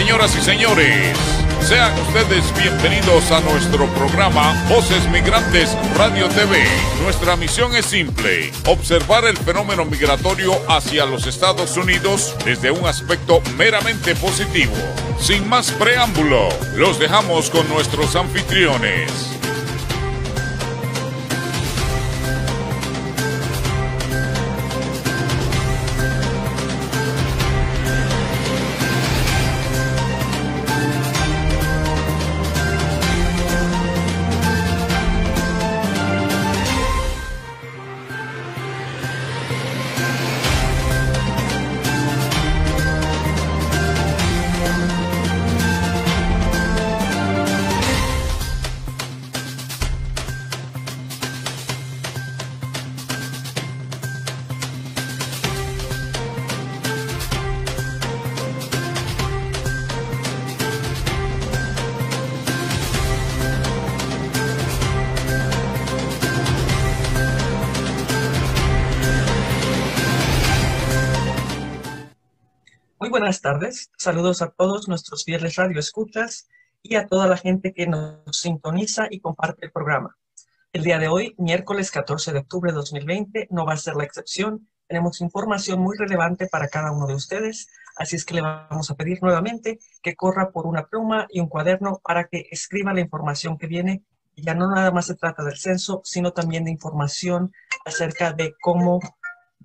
Señoras y señores, sean ustedes bienvenidos a nuestro programa Voces Migrantes Radio TV. Nuestra misión es simple, observar el fenómeno migratorio hacia los Estados Unidos desde un aspecto meramente positivo. Sin más preámbulo, los dejamos con nuestros anfitriones. Saludos a todos nuestros fieles radio escuchas y a toda la gente que nos sintoniza y comparte el programa. El día de hoy, miércoles 14 de octubre de 2020, no va a ser la excepción. Tenemos información muy relevante para cada uno de ustedes, así es que le vamos a pedir nuevamente que corra por una pluma y un cuaderno para que escriba la información que viene. Ya no nada más se trata del censo, sino también de información acerca de cómo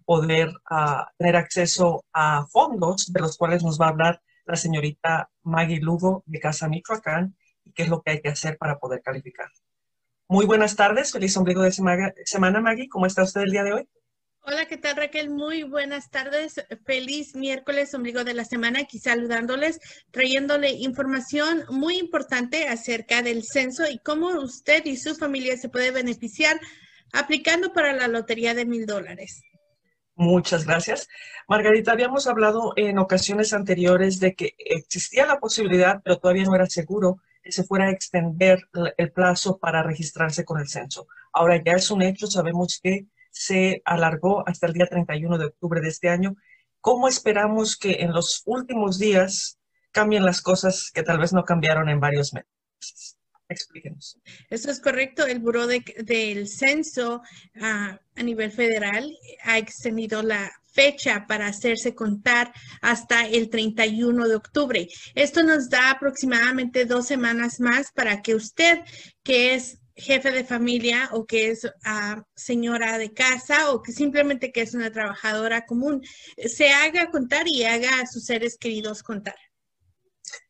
poder uh, tener acceso a fondos de los cuales nos va a hablar la señorita Maggie Lugo de Casa Michoacán y qué es lo que hay que hacer para poder calificar. Muy buenas tardes, feliz ombligo de semana Maggie, ¿cómo está usted el día de hoy? Hola, ¿qué tal Raquel? Muy buenas tardes. Feliz miércoles, ombligo de la semana, aquí saludándoles, trayéndole información muy importante acerca del censo y cómo usted y su familia se puede beneficiar aplicando para la lotería de mil dólares. Muchas gracias. Margarita, habíamos hablado en ocasiones anteriores de que existía la posibilidad, pero todavía no era seguro, que se fuera a extender el plazo para registrarse con el censo. Ahora ya es un hecho, sabemos que se alargó hasta el día 31 de octubre de este año. ¿Cómo esperamos que en los últimos días cambien las cosas que tal vez no cambiaron en varios meses? Explíquenos. Eso es correcto. El Buró del Censo ah, a nivel federal ha extendido la fecha para hacerse contar hasta el 31 de octubre. Esto nos da aproximadamente dos semanas más para que usted, que es jefe de familia o que es ah, señora de casa o que simplemente que es una trabajadora común, se haga contar y haga a sus seres queridos contar.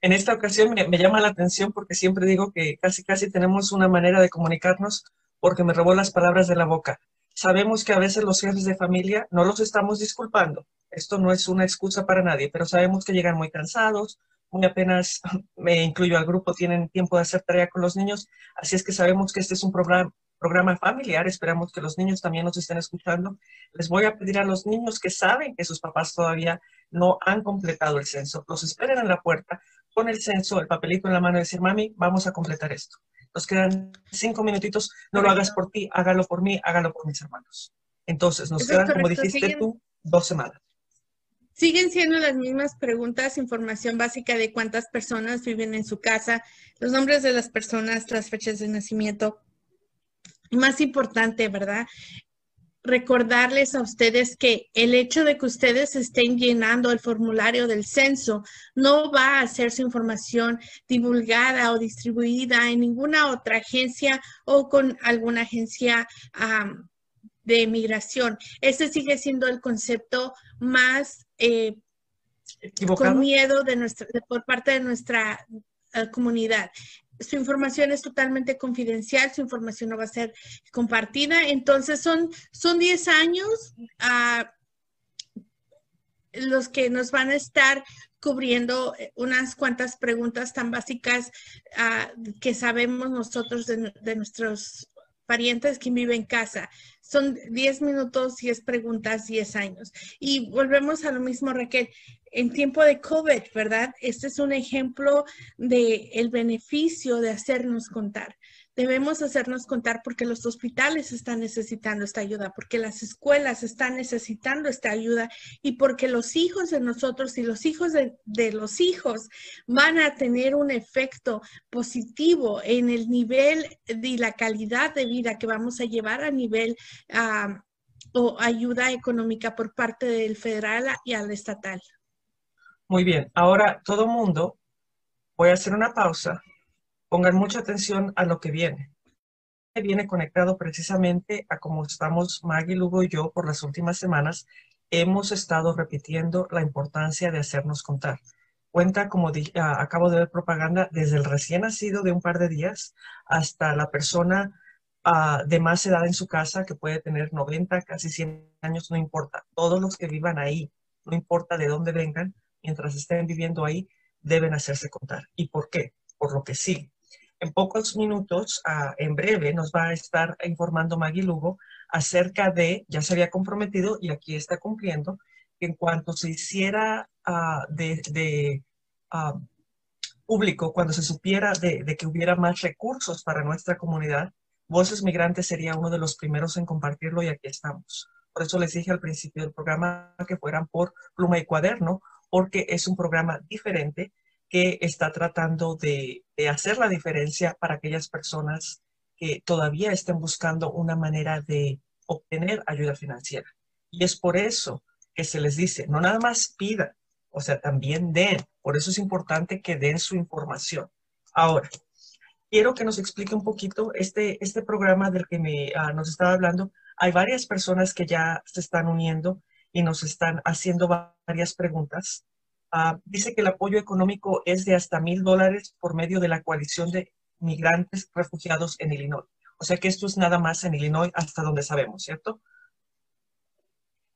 En esta ocasión me, llama la atención porque siempre digo que casi casi tenemos una manera de comunicarnos porque me robó las palabras de la boca. Sabemos que a veces los jefes de familia no los estamos disculpando. Esto no es una excusa para nadie, pero sabemos que llegan muy cansados, muy apenas, me incluyo al grupo, tienen tiempo de hacer tarea con los niños. Así es que sabemos que este es un programa, programa familiar. Esperamos que los niños también nos estén escuchando. Les voy a pedir a los niños que saben que sus papás todavía no han completado el censo, los esperen en la puerta con el censo, el papelito en la mano y decir, mami, vamos a completar esto. Nos quedan cinco minutitos, no lo hagas por ti, hágalo por mí, hágalo por mis hermanos. Entonces, nos quedan, como dijiste tú, dos semanas. Siguen siendo las mismas preguntas, información básica de cuántas personas viven en su casa, los nombres de las personas, las fechas de nacimiento. Más importante, ¿verdad? recordarles a ustedes que el hecho de que ustedes estén llenando el formulario del censo no va a hacer su información divulgada o distribuida en ninguna otra agencia o con alguna agencia de migración. Ese sigue siendo el concepto más eh, con miedo de nuestra, por parte de nuestra eh, comunidad su información es totalmente confidencial, su información no va a ser compartida. Entonces, son, son 10 años uh, los que nos van a estar cubriendo unas cuantas preguntas tan básicas uh, que sabemos nosotros de, de nuestros parientes que viven en casa. Son 10 minutos, 10 preguntas, 10 años. Y volvemos a lo mismo, Raquel en tiempo de COVID, ¿verdad? Este es un ejemplo de el beneficio de hacernos contar. Debemos hacernos contar porque los hospitales están necesitando esta ayuda, porque las escuelas están necesitando esta ayuda y porque los hijos de nosotros y los hijos de, los hijos van a tener un efecto positivo en el nivel y la calidad de vida que vamos a llevar a nivel o ayuda económica por parte del federal y al estatal. Muy bien, ahora todo mundo, voy a hacer una pausa Pongan mucha atención a lo que viene. Viene conectado precisamente a cómo estamos Maggie, Lugo y yo por las últimas semanas. Hemos estado repitiendo la importancia de hacernos contar. Cuenta, como ah, acabo de ver propaganda, desde el recién nacido de un par de días hasta la persona ah, de más edad en su casa que puede tener 90, casi 100 años, no importa. Todos los que vivan ahí, no importa de dónde vengan, mientras estén viviendo ahí, deben hacerse contar. ¿Y por qué? Por lo que sí, en pocos minutos, en breve, nos va a estar informando Maggie Lugo acerca de, ya se había comprometido y aquí está cumpliendo, que en cuanto se hiciera de, público, cuando se supiera de, de, que hubiera más recursos para nuestra comunidad, Voces Migrantes sería uno de los primeros en compartirlo y aquí estamos. Por eso les dije al principio del programa que fueran por pluma y cuaderno, porque es un programa diferente que está tratando de, hacer la diferencia para aquellas personas que todavía estén buscando una manera de obtener ayuda financiera. Y es por eso que se les dice, no nada más pidan, o sea, también den. Por eso es importante que den su información. Ahora, quiero que nos explique un poquito este, este programa del que me, ah, nos estaba hablando. Hay varias personas que ya se están uniendo y nos están haciendo varias preguntas. Ah, dice que el apoyo económico es de hasta mil dólares por medio de la coalición de migrantes refugiados en Illinois. O sea que esto es nada más en Illinois hasta donde sabemos, ¿cierto?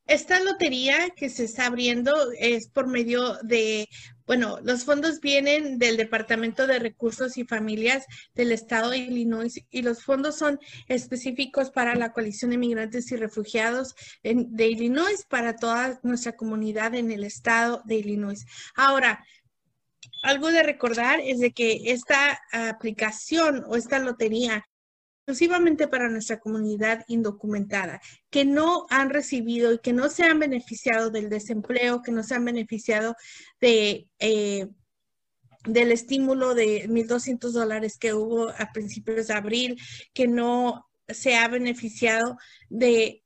Esta lotería que se está abriendo es por medio de, bueno, los fondos vienen del Departamento de Recursos y Familias del Estado de Illinois y los fondos son específicos para la coalición de migrantes y refugiados de Illinois, para toda nuestra comunidad en el Estado de Illinois. Ahora, algo de recordar es de que esta aplicación o esta lotería exclusivamente para nuestra comunidad indocumentada, que no han recibido y que no se han beneficiado del desempleo, que no se han beneficiado de, eh, del estímulo de 1.200 dólares que hubo a principios de abril, que no se ha beneficiado de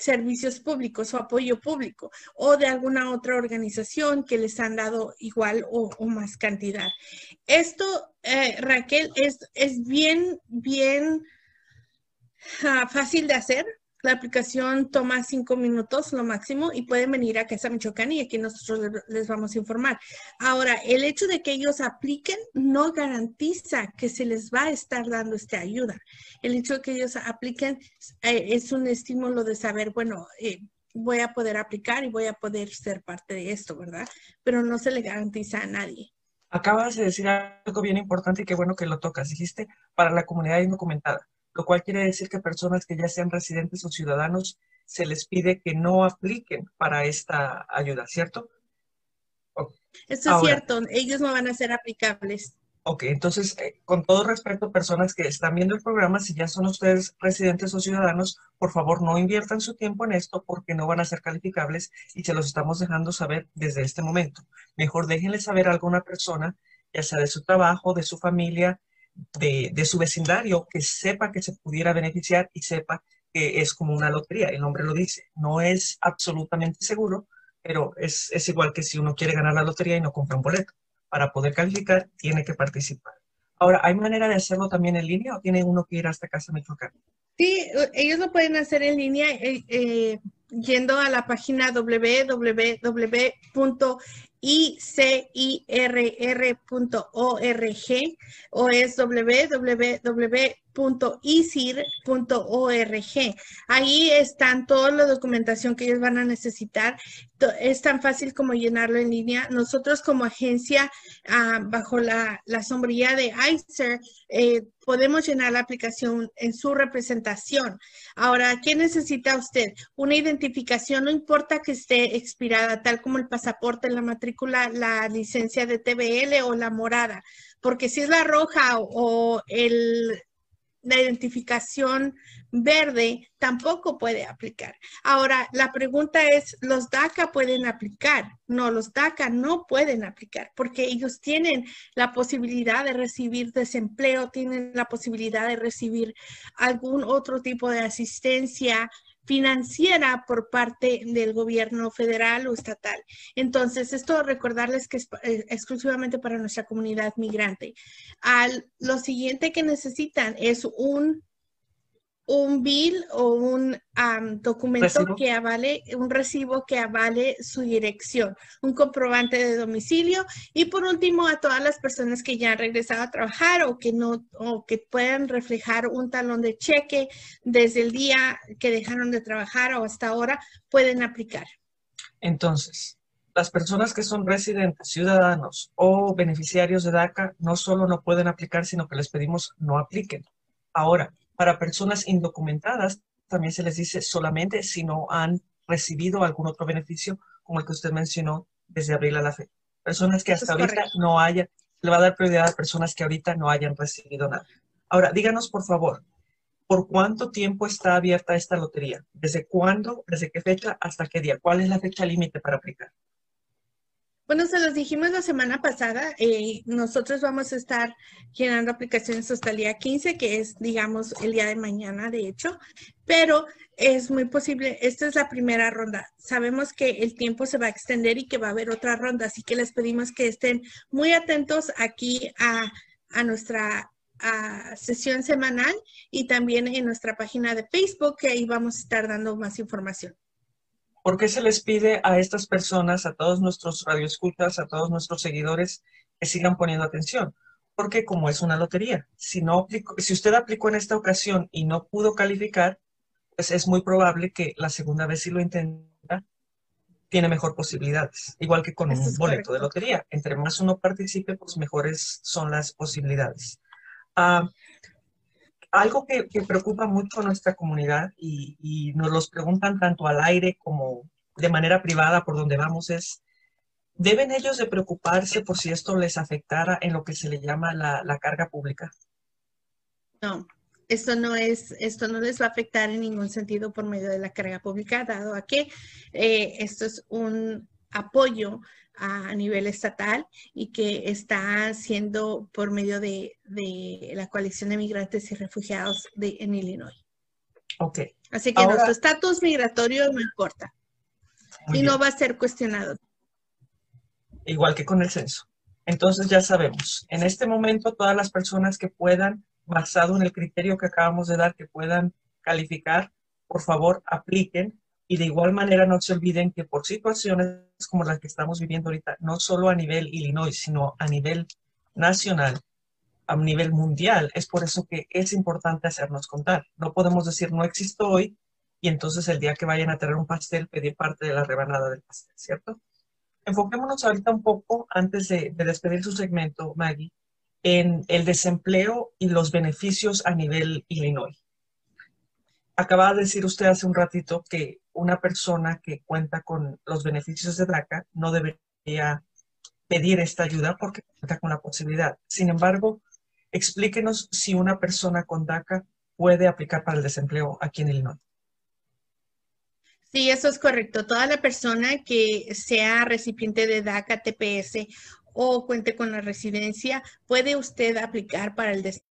servicios públicos o apoyo público o de alguna otra organización que les han dado igual o, más cantidad. Esto, eh, Raquel, es, es bien, bien ah, fácil de hacer la aplicación toma cinco minutos lo máximo y pueden venir a Casa Michoacán y aquí nosotros les vamos a informar. Ahora, el hecho de que ellos apliquen no garantiza que se les va a estar dando esta ayuda. El hecho de que ellos apliquen eh, es un estímulo de saber, bueno, eh, voy a poder aplicar y voy a poder ser parte de esto, ¿verdad? Pero no se le garantiza a nadie. Acabas de decir algo bien importante y qué bueno que lo tocas. Dijiste para la comunidad indocumentada lo cual quiere decir que personas que ya sean residentes o ciudadanos se les pide que no apliquen para esta ayuda, ¿cierto? Eso es cierto, ellos no van a ser aplicables. Ok, entonces, eh, con todo respeto, personas que están viendo el programa, si ya son ustedes residentes o ciudadanos, por favor no inviertan su tiempo en esto porque no van a ser calificables y se los estamos dejando saber desde este momento. Mejor déjenle saber a alguna persona, ya sea de su trabajo, de su familia, de, su vecindario que sepa que se pudiera beneficiar y sepa que es como una lotería, el nombre lo dice. No es absolutamente seguro, pero es, es igual que si uno quiere ganar la lotería y no compra un boleto. Para poder calificar, tiene que participar. Ahora, ¿hay manera de hacerlo también en línea o tiene uno que ir hasta Casa Michoacán? Sí, ellos lo pueden hacer en línea eh, eh, yendo a la página www.icirr.org o es www.icirr.org www.isir.org. Ahí están toda la documentación que ellos van a necesitar. Es tan fácil como llenarlo en línea. Nosotros como agencia, ah, bajo la, sombrilla de ICER, eh, podemos llenar la aplicación en su representación. Ahora, ¿qué necesita usted? Una identificación, no importa que esté expirada, tal como el pasaporte, la matrícula, la licencia de TBL o la morada, porque si es la roja o el la identificación verde tampoco puede aplicar. Ahora, la pregunta es, ¿los DACA pueden aplicar? No, los DACA no pueden aplicar porque ellos tienen la posibilidad de recibir desempleo, tienen la posibilidad de recibir algún otro tipo de asistencia financiera por parte del gobierno federal o estatal. Entonces, esto recordarles que es eh, exclusivamente para nuestra comunidad migrante. Al, lo siguiente que necesitan es un un bill o un documento que avale, un recibo que avale su dirección, un comprobante de domicilio y por último a todas las personas que ya han regresado a trabajar o que no, o que puedan reflejar un talón de cheque desde el día que dejaron de trabajar o hasta ahora, pueden aplicar. Entonces, las personas que son residentes, ciudadanos o beneficiarios de DACA no solo no pueden aplicar, sino que les pedimos no apliquen. Ahora, para personas indocumentadas, también se les dice solamente si no han recibido algún otro beneficio, como el que usted mencionó desde abril a la fe. Personas que hasta ahorita no hayan, le va a dar prioridad a personas que ahorita no hayan recibido nada. Ahora, díganos por favor, ¿por cuánto tiempo está abierta esta lotería? ¿Desde cuándo? ¿Desde qué fecha? ¿Hasta qué día? ¿Cuál es la fecha límite para aplicar? Bueno, se los dijimos la semana pasada. Eh, nosotros vamos a estar llenando aplicaciones hasta el día 15, que es, digamos, el día de mañana, de hecho, pero es muy posible, esta es la primera ronda. Sabemos que el tiempo se va a extender y que va a haber otra ronda, así que les pedimos que estén muy atentos aquí a, nuestra sesión semanal y también en nuestra página de Facebook, que ahí vamos a estar dando más información. ¿Por qué se les pide a estas personas, a todos nuestros radioescuchas, a todos nuestros seguidores, que sigan poniendo atención? Porque como es una lotería, si, no si usted aplicó en esta ocasión y no pudo calificar, pues es muy probable que la segunda vez si lo intenta, tiene mejor posibilidades. Igual que con un boleto de lotería. Entre más uno participe, pues mejores son las posibilidades. Ah, algo que, preocupa mucho a nuestra comunidad y, nos los preguntan tanto al aire como de manera privada por donde vamos es, ¿deben ellos de preocuparse por si esto les afectara en lo que se le llama la, carga pública? No, esto no es, esto no les va a afectar en ningún sentido por medio de la carga pública, dado a que eh, esto es un apoyo a, nivel estatal y que está haciendo por medio de, la coalición de migrantes y refugiados de, en Illinois. Ok. Así que nuestro estatus migratorio no importa y no va a ser cuestionado. Igual que con el censo. Entonces ya sabemos, en este momento todas las personas que puedan, basado en el criterio que acabamos de dar, que puedan calificar, por favor apliquen y de igual manera no se olviden que por situaciones como las que estamos viviendo ahorita, no solo a nivel Illinois, sino a nivel nacional, a nivel mundial, es por eso que es importante hacernos contar. No podemos decir no existo hoy y entonces el día que vayan a tener un pastel pedir parte de la rebanada del pastel, ¿cierto? Enfoquémonos ahorita un poco, antes de, de despedir su segmento, Maggie, en el desempleo y los beneficios a nivel Illinois. Acaba de decir usted hace un ratito que una persona que cuenta con los beneficios de DACA no debería pedir esta ayuda porque cuenta con la posibilidad. Sin embargo, explíquenos si una persona con DACA puede aplicar para el desempleo aquí en Illinois. Sí, eso es correcto. Toda la persona que sea recipiente de DACA, TPS o cuente con la residencia, puede usted aplicar para el desempleo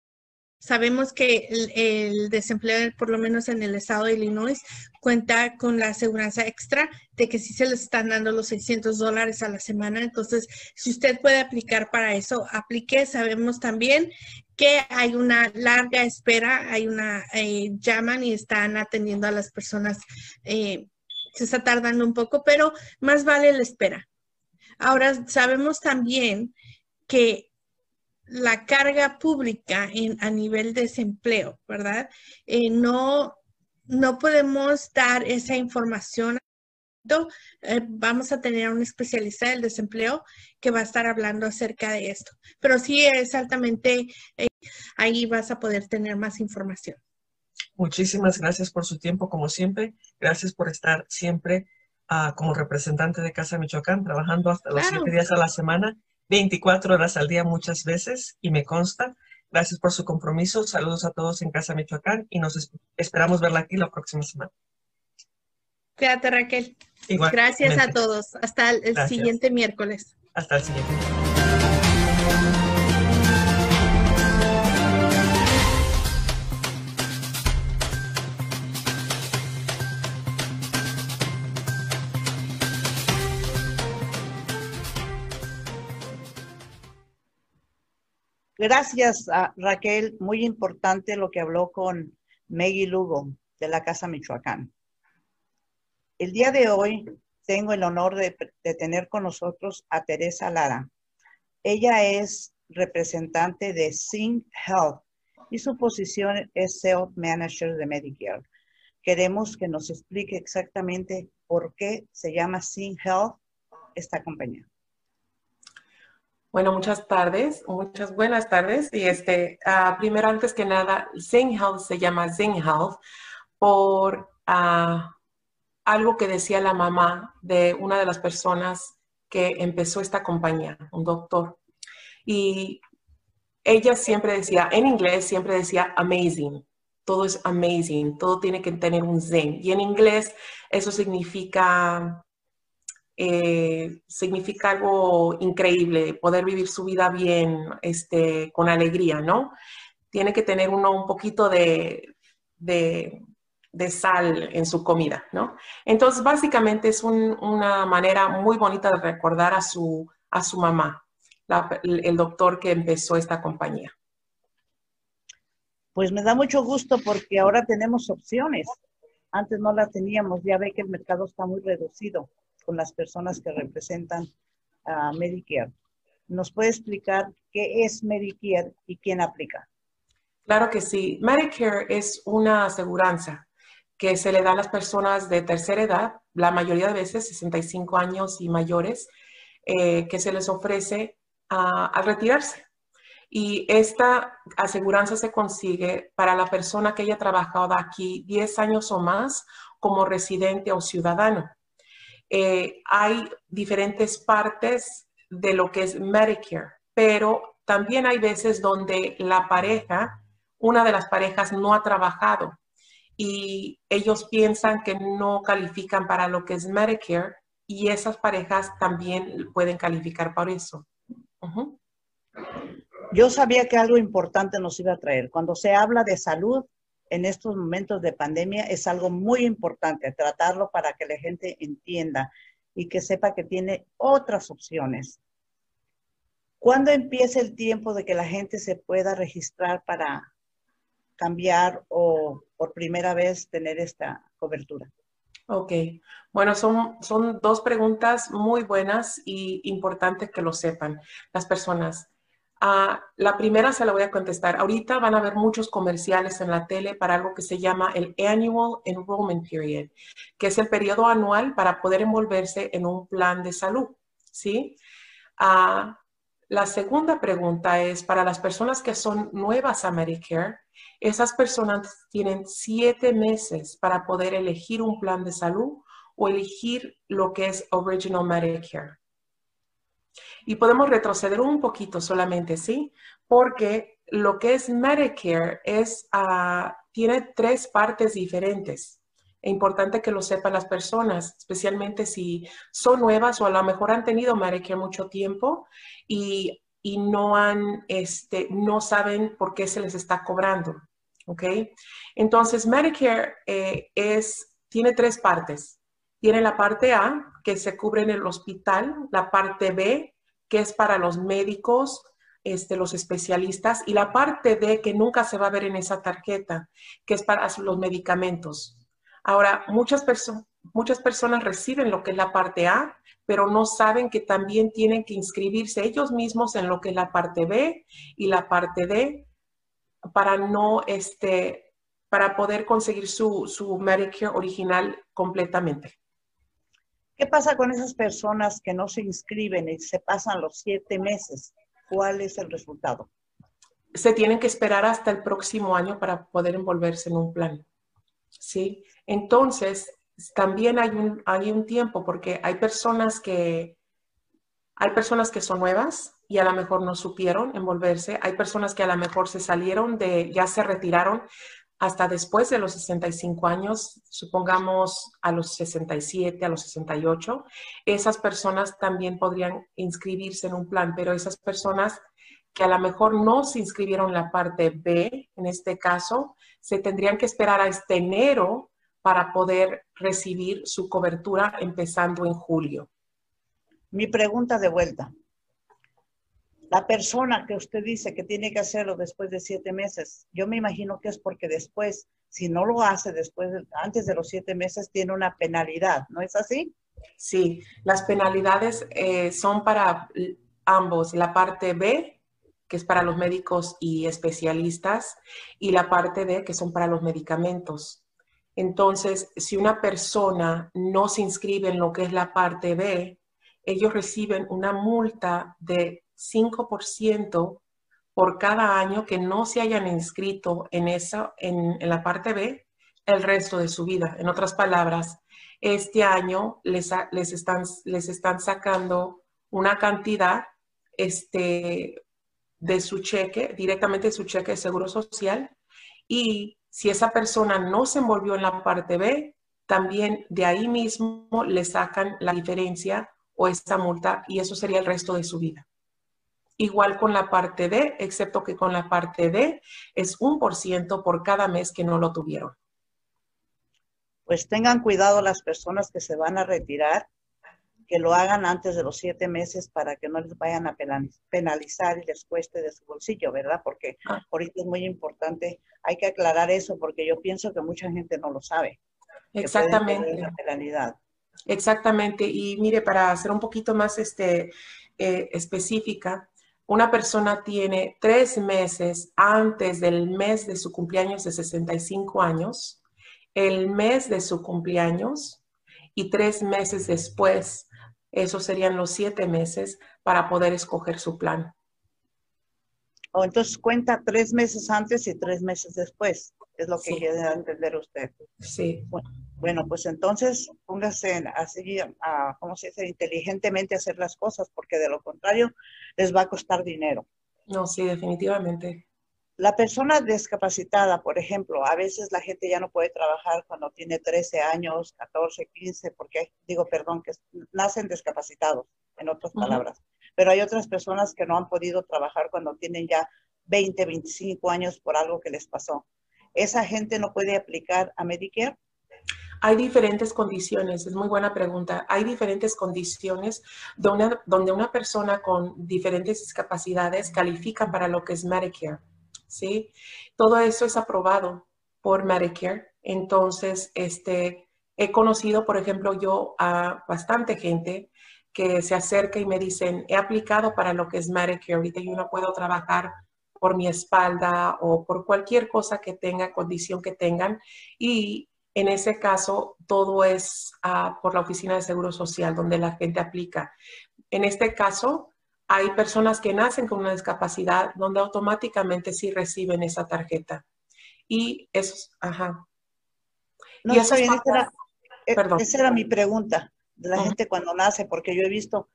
Sabemos que el, desempleo, por lo menos en el estado de Illinois, cuenta con la aseguranza extra de que si se les están dando los 600 dólares a la semana. Entonces, si usted puede aplicar para eso, aplique. Sabemos también que hay una larga espera, hay una, eh, llaman y están atendiendo a las personas. Eh, se está tardando un poco, pero más vale la espera. Ahora, sabemos también que la carga pública en, a nivel de desempleo, ¿verdad? Eh, no, no podemos dar esa información. Eh, vamos a tener un especialista del desempleo que va a estar hablando acerca de esto. Pero sí es altamente, eh, ahí vas a poder tener más información. Muchísimas gracias por su tiempo, como siempre. Gracias por estar siempre ah, como representante de Casa Michoacán, trabajando hasta los siete días a la semana 24 horas al día muchas veces y me consta. Gracias por su compromiso. Saludos a todos en Casa Michoacán y nos esperamos verla aquí la próxima semana. Cuídate, Raquel. Gracias a todos. Hasta el siguiente miércoles. Hasta el siguiente. Gracias, a Raquel. Muy importante lo que habló con Maggie Lugo de la Casa Michoacán. El día de hoy tengo el honor de, tener con nosotros a Teresa Lara. Ella es representante de Sing Health y su posición es Sales Manager de Medicare. Queremos que nos explique exactamente por qué se llama Sing Health esta compañía. Bueno, muchas tardes, muchas buenas tardes. Y este, uh, primero, antes que nada, Zing Health se llama Zing Health por ah, algo que decía la mamá de una de las personas que empezó esta compañía, un doctor. Y ella siempre decía, en inglés siempre decía amazing, todo es amazing, todo tiene que tener un zen. Y en inglés eso significa eh, significa algo increíble, poder vivir su vida bien, este, con alegría, ¿no? Tiene que tener uno un poquito de, de, sal en su comida, ¿no? Entonces, básicamente es una manera muy bonita de recordar a su, a su mamá, el doctor que empezó esta compañía. Pues me da mucho gusto porque ahora tenemos opciones. Antes no las teníamos, ya ve que el mercado está muy reducido con las personas que representan a Medicare. ¿Nos puede explicar qué es Medicare y quién aplica? Claro que sí. Medicare es una aseguranza que se le da a las personas de tercera edad, la mayoría de veces 65 años y mayores, eh, que se les ofrece al retirarse. Y esta aseguranza se consigue para la persona que haya trabajado aquí 10 años o más como residente o ciudadano. Eh, hay diferentes partes de lo que es Medicare, pero también hay veces donde la pareja, una de las parejas no ha trabajado y ellos piensan que no califican para lo que es Medicare y esas parejas también pueden calificar por eso. Yo sabía que algo importante nos iba a traer. Cuando se habla de salud, en estos momentos de pandemia es algo muy importante, tratarlo para que la gente entienda y que sepa que tiene otras opciones. ¿Cuándo empieza el tiempo de que la gente se pueda registrar para cambiar o por primera vez tener esta cobertura? Ok, bueno, son, son dos preguntas muy buenas y importantes que lo sepan las personas. Ah, la primera se la voy a contestar. Ahorita van a ver muchos comerciales en la tele para algo que se llama el Annual Enrollment Period, que es el periodo anual para poder envolverse en un plan de salud. ¿sí? Ah, la segunda pregunta es para las personas que son nuevas a Medicare. Esas personas tienen siete meses para poder elegir un plan de salud o elegir lo que es Original Medicare. Y podemos retroceder un poquito solamente, ¿sí? Porque lo que es Medicare es, ah, tiene tres partes diferentes. Es importante que lo sepan las personas, especialmente si son nuevas o a lo mejor han tenido Medicare mucho tiempo y, no han, este, no saben por qué se les está cobrando. ¿Ok? Entonces, Medicare eh, es, tiene tres partes. Tiene la parte A, que se cubre en el hospital, la parte B, que es para los médicos, este, los especialistas, y la parte D que nunca se va a ver en esa tarjeta, que es para los medicamentos. Ahora, muchas personas, muchas personas reciben lo que es la parte A, pero no saben que también tienen que inscribirse ellos mismos en lo que es la parte B y la parte D para no, este, para poder conseguir su, su Medicare original completamente. ¿Qué pasa con esas personas que no se inscriben y se pasan los siete meses? ¿Cuál es el resultado? Se tienen que esperar hasta el próximo año para poder envolverse en un plan. ¿Sí? Entonces, también hay un, hay un tiempo porque hay personas que hay personas que son nuevas y a lo mejor no supieron envolverse. Hay personas que a lo mejor se salieron de, ya se retiraron hasta después de los 65 años, supongamos a los 67, a los 68. Esas personas también podrían inscribirse en un plan, pero esas personas que a lo mejor no se inscribieron en la parte B, en este caso, se tendrían que esperar a este enero para poder recibir su cobertura empezando en julio. Mi pregunta de vuelta. La persona que usted dice que tiene que hacerlo después de siete meses, yo me imagino que es porque después, si no lo hace después, antes de los siete meses, tiene una penalidad, ¿no es así? Sí, las penalidades eh, son para ambos, la parte B, que es para los médicos y especialistas, y la parte D, que son para los medicamentos. Entonces, si una persona no se inscribe en lo que es la parte B, ellos reciben una multa de 5% por cada año que no se hayan inscrito en, esa, en, la parte B el resto de su vida. En otras palabras, este año les, les, están, les están sacando una cantidad este, de su cheque, directamente de su cheque de seguro social, y si esa persona no se envolvió en la parte B, también de ahí mismo le sacan la diferencia o esta multa y eso sería el resto de su vida. Igual con la parte D, excepto que con la parte D es un por ciento por cada mes que no lo tuvieron. Pues tengan cuidado las personas que se van a retirar, que lo hagan antes de los siete meses para que no les vayan a penalizar y les cueste de su bolsillo, ¿verdad? Porque ah. ahorita es muy importante, hay que aclarar eso porque yo pienso que mucha gente no lo sabe. Exactamente. La penalidad. Exactamente. Y mire, para ser un poquito más este, eh, específica, una persona tiene tres meses antes del mes de su cumpleaños de 65 años, el mes de su cumpleaños y tres meses después. Esos serían los siete meses para poder escoger su plan. O entonces cuenta tres meses antes y tres meses después, es lo que quiere entender usted. Sí. Bueno, pues entonces póngase así, a, ¿cómo se dice? Inteligentemente hacer las cosas, porque de lo contrario les va a costar dinero. No, sí, definitivamente. La persona discapacitada, por ejemplo, a veces la gente ya no puede trabajar cuando tiene 13 años, 14, 15, porque digo, perdón, que nacen discapacitados, en otras palabras. Pero hay otras personas que no han podido trabajar cuando tienen ya 20, 25 años por algo que les pasó. ¿Esa gente no puede aplicar a Medicare? Hay diferentes condiciones, es muy buena pregunta. Hay diferentes condiciones donde, una persona con diferentes discapacidades califica para lo que es Medicare, ¿sí? Todo eso es aprobado por Medicare. Entonces, este, he conocido, por ejemplo, yo a bastante gente que se acerca y me dicen, he aplicado para lo que es Medicare, ahorita yo no puedo trabajar por mi espalda o por cualquier cosa que tenga, condición que tengan. Y en ese caso, todo es ah, por la Oficina de Seguro Social, donde la gente aplica. En este caso, hay personas que nacen con una discapacidad donde automáticamente sí reciben esa tarjeta. Y eso, ajá. No, y esa, era, eh, esa era mi pregunta de la gente cuando nace, porque yo he visto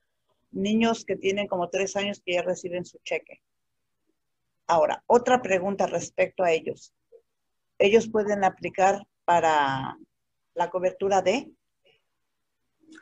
niños que tienen como tres años que ya reciben su cheque. Ahora, otra pregunta respecto a ellos. ¿Ellos pueden aplicar para la cobertura de?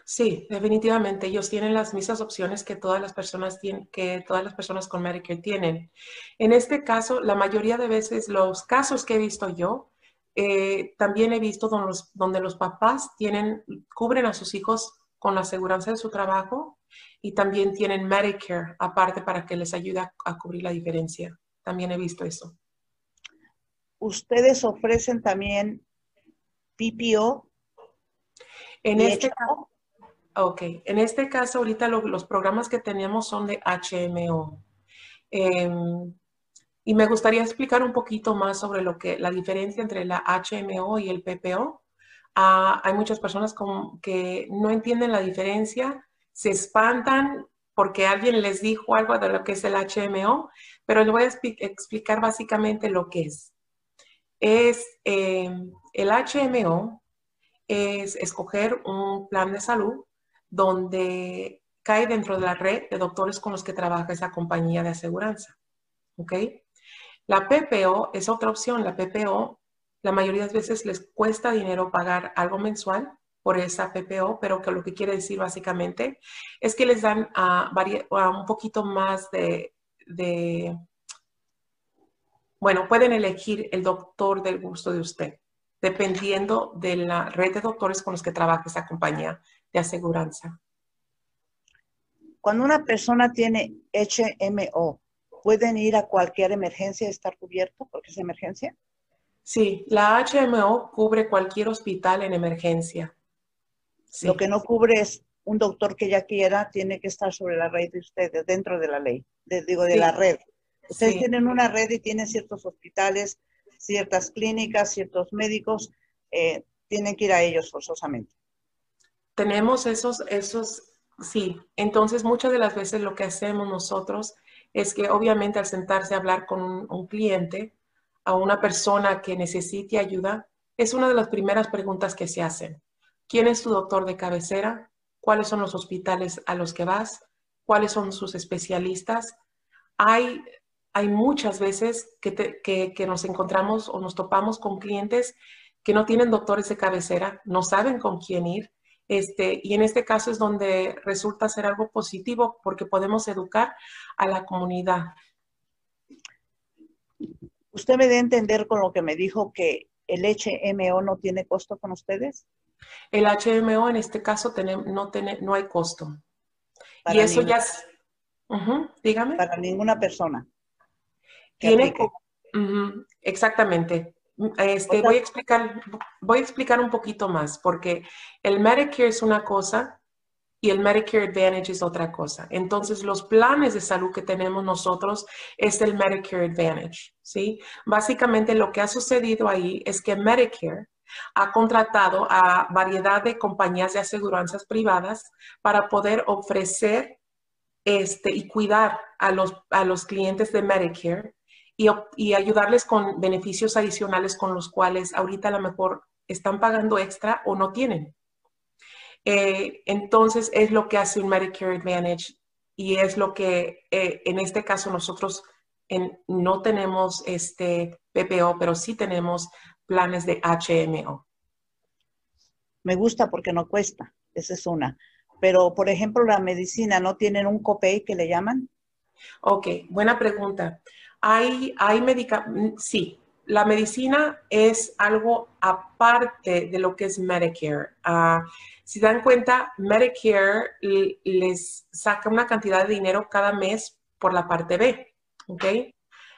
Sí, definitivamente. Ellos tienen las mismas opciones que todas las personas tienen, que todas las personas con Medicare tienen. En este caso, la mayoría de veces, los casos que he visto yo, eh, también he visto donde los, donde los papás tienen, cubren a sus hijos con la aseguranza de su trabajo y también tienen Medicare aparte para que les ayude a cubrir la diferencia. También he visto eso. Ustedes ofrecen también PPO? En este caso, ok, en este caso ahorita los programas que tenemos son de HMO. Em, y me gustaría explicar un poquito más sobre lo que la diferencia entre la HMO y el PPO. Ah, hay muchas personas que no entienden la diferencia, se espantan porque alguien les dijo algo de lo que es el HMO, pero les voy a explicar básicamente lo que es. Es em, el HMO es escoger un plan de salud donde cae dentro de la red de doctores con los que trabaja esa compañía de aseguranza. ¿Ok? La PPO es otra opción. La PPO, la mayoría de veces les cuesta dinero pagar algo mensual por esa PPO, pero lo que quiere decir básicamente es que les dan un poquito más de, bueno, pueden elegir el doctor del gusto de usted, dependiendo de la red de doctores con los que trabaja esa compañía de aseguranza. Cuando una persona tiene HMO, ¿pueden ir a cualquier emergencia y estar cubierto porque es emergencia? Sí, la HMO cubre cualquier hospital en emergencia. Lo que no cubre es un doctor que ya quiera, tiene que estar sobre la red de ustedes, dentro de la ley, digo, de la red. Ustedes tienen una red y tienen ciertos hospitales, ciertas clínicas, ciertos médicos, eh, tienen que ir a ellos forzosamente. Tenemos esos, esos, sí. Entonces, muchas de las veces lo que hacemos nosotros es que obviamente al sentarse a hablar con un, cliente, a una persona que necesite ayuda, es una de las primeras preguntas que se hacen. ¿Quién es tu doctor de cabecera? ¿Cuáles son los hospitales a los que vas? ¿Cuáles son sus especialistas? Hay, hay muchas veces que, que, nos encontramos o nos topamos con clientes que no tienen doctores de cabecera, no saben con quién ir este, y en este caso es donde resulta ser algo positivo porque podemos educar a la comunidad. ¿Usted me debe entender con lo que me dijo que el HMO no tiene costo con ustedes? El HMO en este caso no, no hay costo. y eso ya es... dígame. Para ninguna persona. Tiene, exactamente. Este, voy, a explicar, voy a explicar un poquito más, porque el Medicare es una cosa y el Medicare Advantage es otra cosa. Entonces, los planes de salud que tenemos nosotros es el Medicare Advantage, ¿sí? Básicamente lo que ha sucedido ahí es que Medicare ha contratado a variedad de compañías de aseguranzas privadas para poder ofrecer este, y cuidar a los, a los clientes de Medicare y, ayudarles con beneficios adicionales con los cuales ahorita a lo mejor están pagando extra o no tienen. Eh, entonces es lo que hace un Medicare Advantage y es lo que eh, en este caso nosotros no tenemos este PPO, pero sí tenemos planes de HMO. Me gusta porque no cuesta, esa es una. Pero, por ejemplo, la medicina, ¿no tienen un copay que le llaman? Ok, buena pregunta. Hay, hay mm, sí, la medicina es algo aparte de lo que es Medicare. Uh, si dan cuenta, Medicare les saca una cantidad de dinero cada mes por la parte B, ¿ok?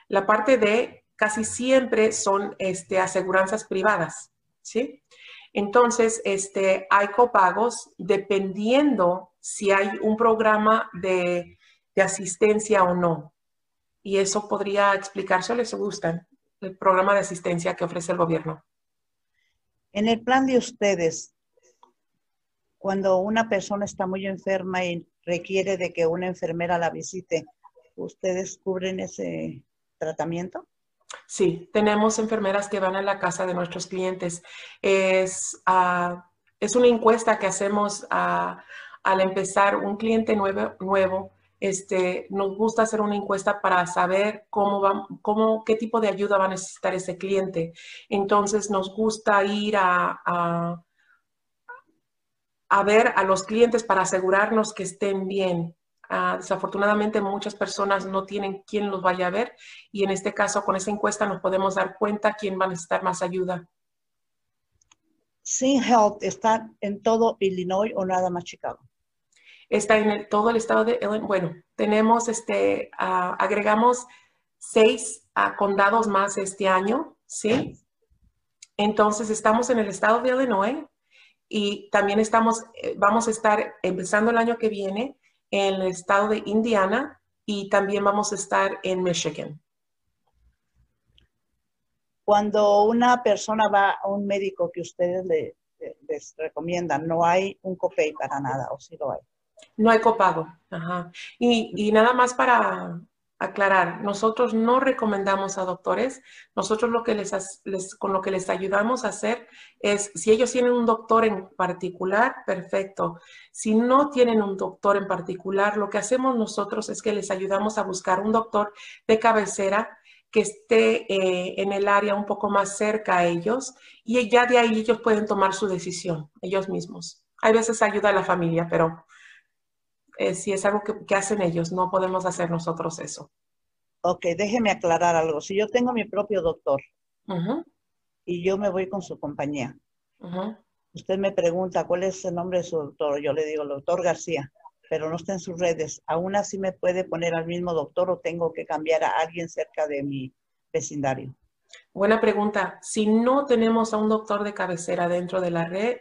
La parte D casi siempre son este, aseguranzas privadas, ¿sí? Entonces, este, hay copagos dependiendo si hay un programa de, de asistencia o no y eso podría explicarse o les gustan el programa de asistencia que ofrece el gobierno. En el plan de ustedes, cuando una persona está muy enferma y requiere de que una enfermera la visite, ¿ustedes cubren ese tratamiento? Sí, tenemos enfermeras que van a la casa de nuestros clientes. Es, ah, es una encuesta que hacemos ah, al empezar un cliente nuevo, nuevo este, nos gusta hacer una encuesta para saber cómo va, cómo, qué tipo de ayuda va a necesitar ese cliente. Entonces, nos gusta ir a, a, ver a los clientes para asegurarnos que estén bien. Ah, desafortunadamente, muchas personas no tienen quien los vaya a ver y en este caso, con esa encuesta, nos podemos dar cuenta quién va a necesitar más ayuda. Sin Health está en todo Illinois o nada más Chicago está en todo el estado de Illinois. Bueno, tenemos, este, ah, agregamos seis ah, condados más este año, ¿sí? Entonces, estamos en el estado de Illinois Y también estamos, eh, vamos a estar empezando el año que viene en el estado de Indiana y también vamos a estar en Michigan. Cuando una persona va a un médico que ustedes le, les recomiendan, no hay un copay para nada, o sí lo hay. No hay copago. Y nada más para aclarar, nosotros no recomendamos a doctores, nosotros lo que les, les, con lo que les ayudamos a hacer es, si ellos tienen un doctor en particular, perfecto. Si no tienen un doctor en particular, lo que hacemos nosotros es que les ayudamos a buscar un doctor de cabecera que esté eh, en el área un poco más cerca a ellos y ya de ahí ellos pueden tomar su decisión, ellos mismos. Hay veces ayuda a la familia, pero eh, si es algo que, hacen ellos, no podemos hacer nosotros eso. Ok, déjeme aclarar algo. Si yo tengo mi propio doctor y yo me voy con su compañía, usted me pregunta cuál es el nombre de su doctor, yo le digo, el doctor García pero no está en sus redes, ¿aún así me puede poner al mismo doctor o tengo que cambiar a alguien cerca de mi vecindario? Buena pregunta. Si no tenemos a un doctor de cabecera dentro de la red,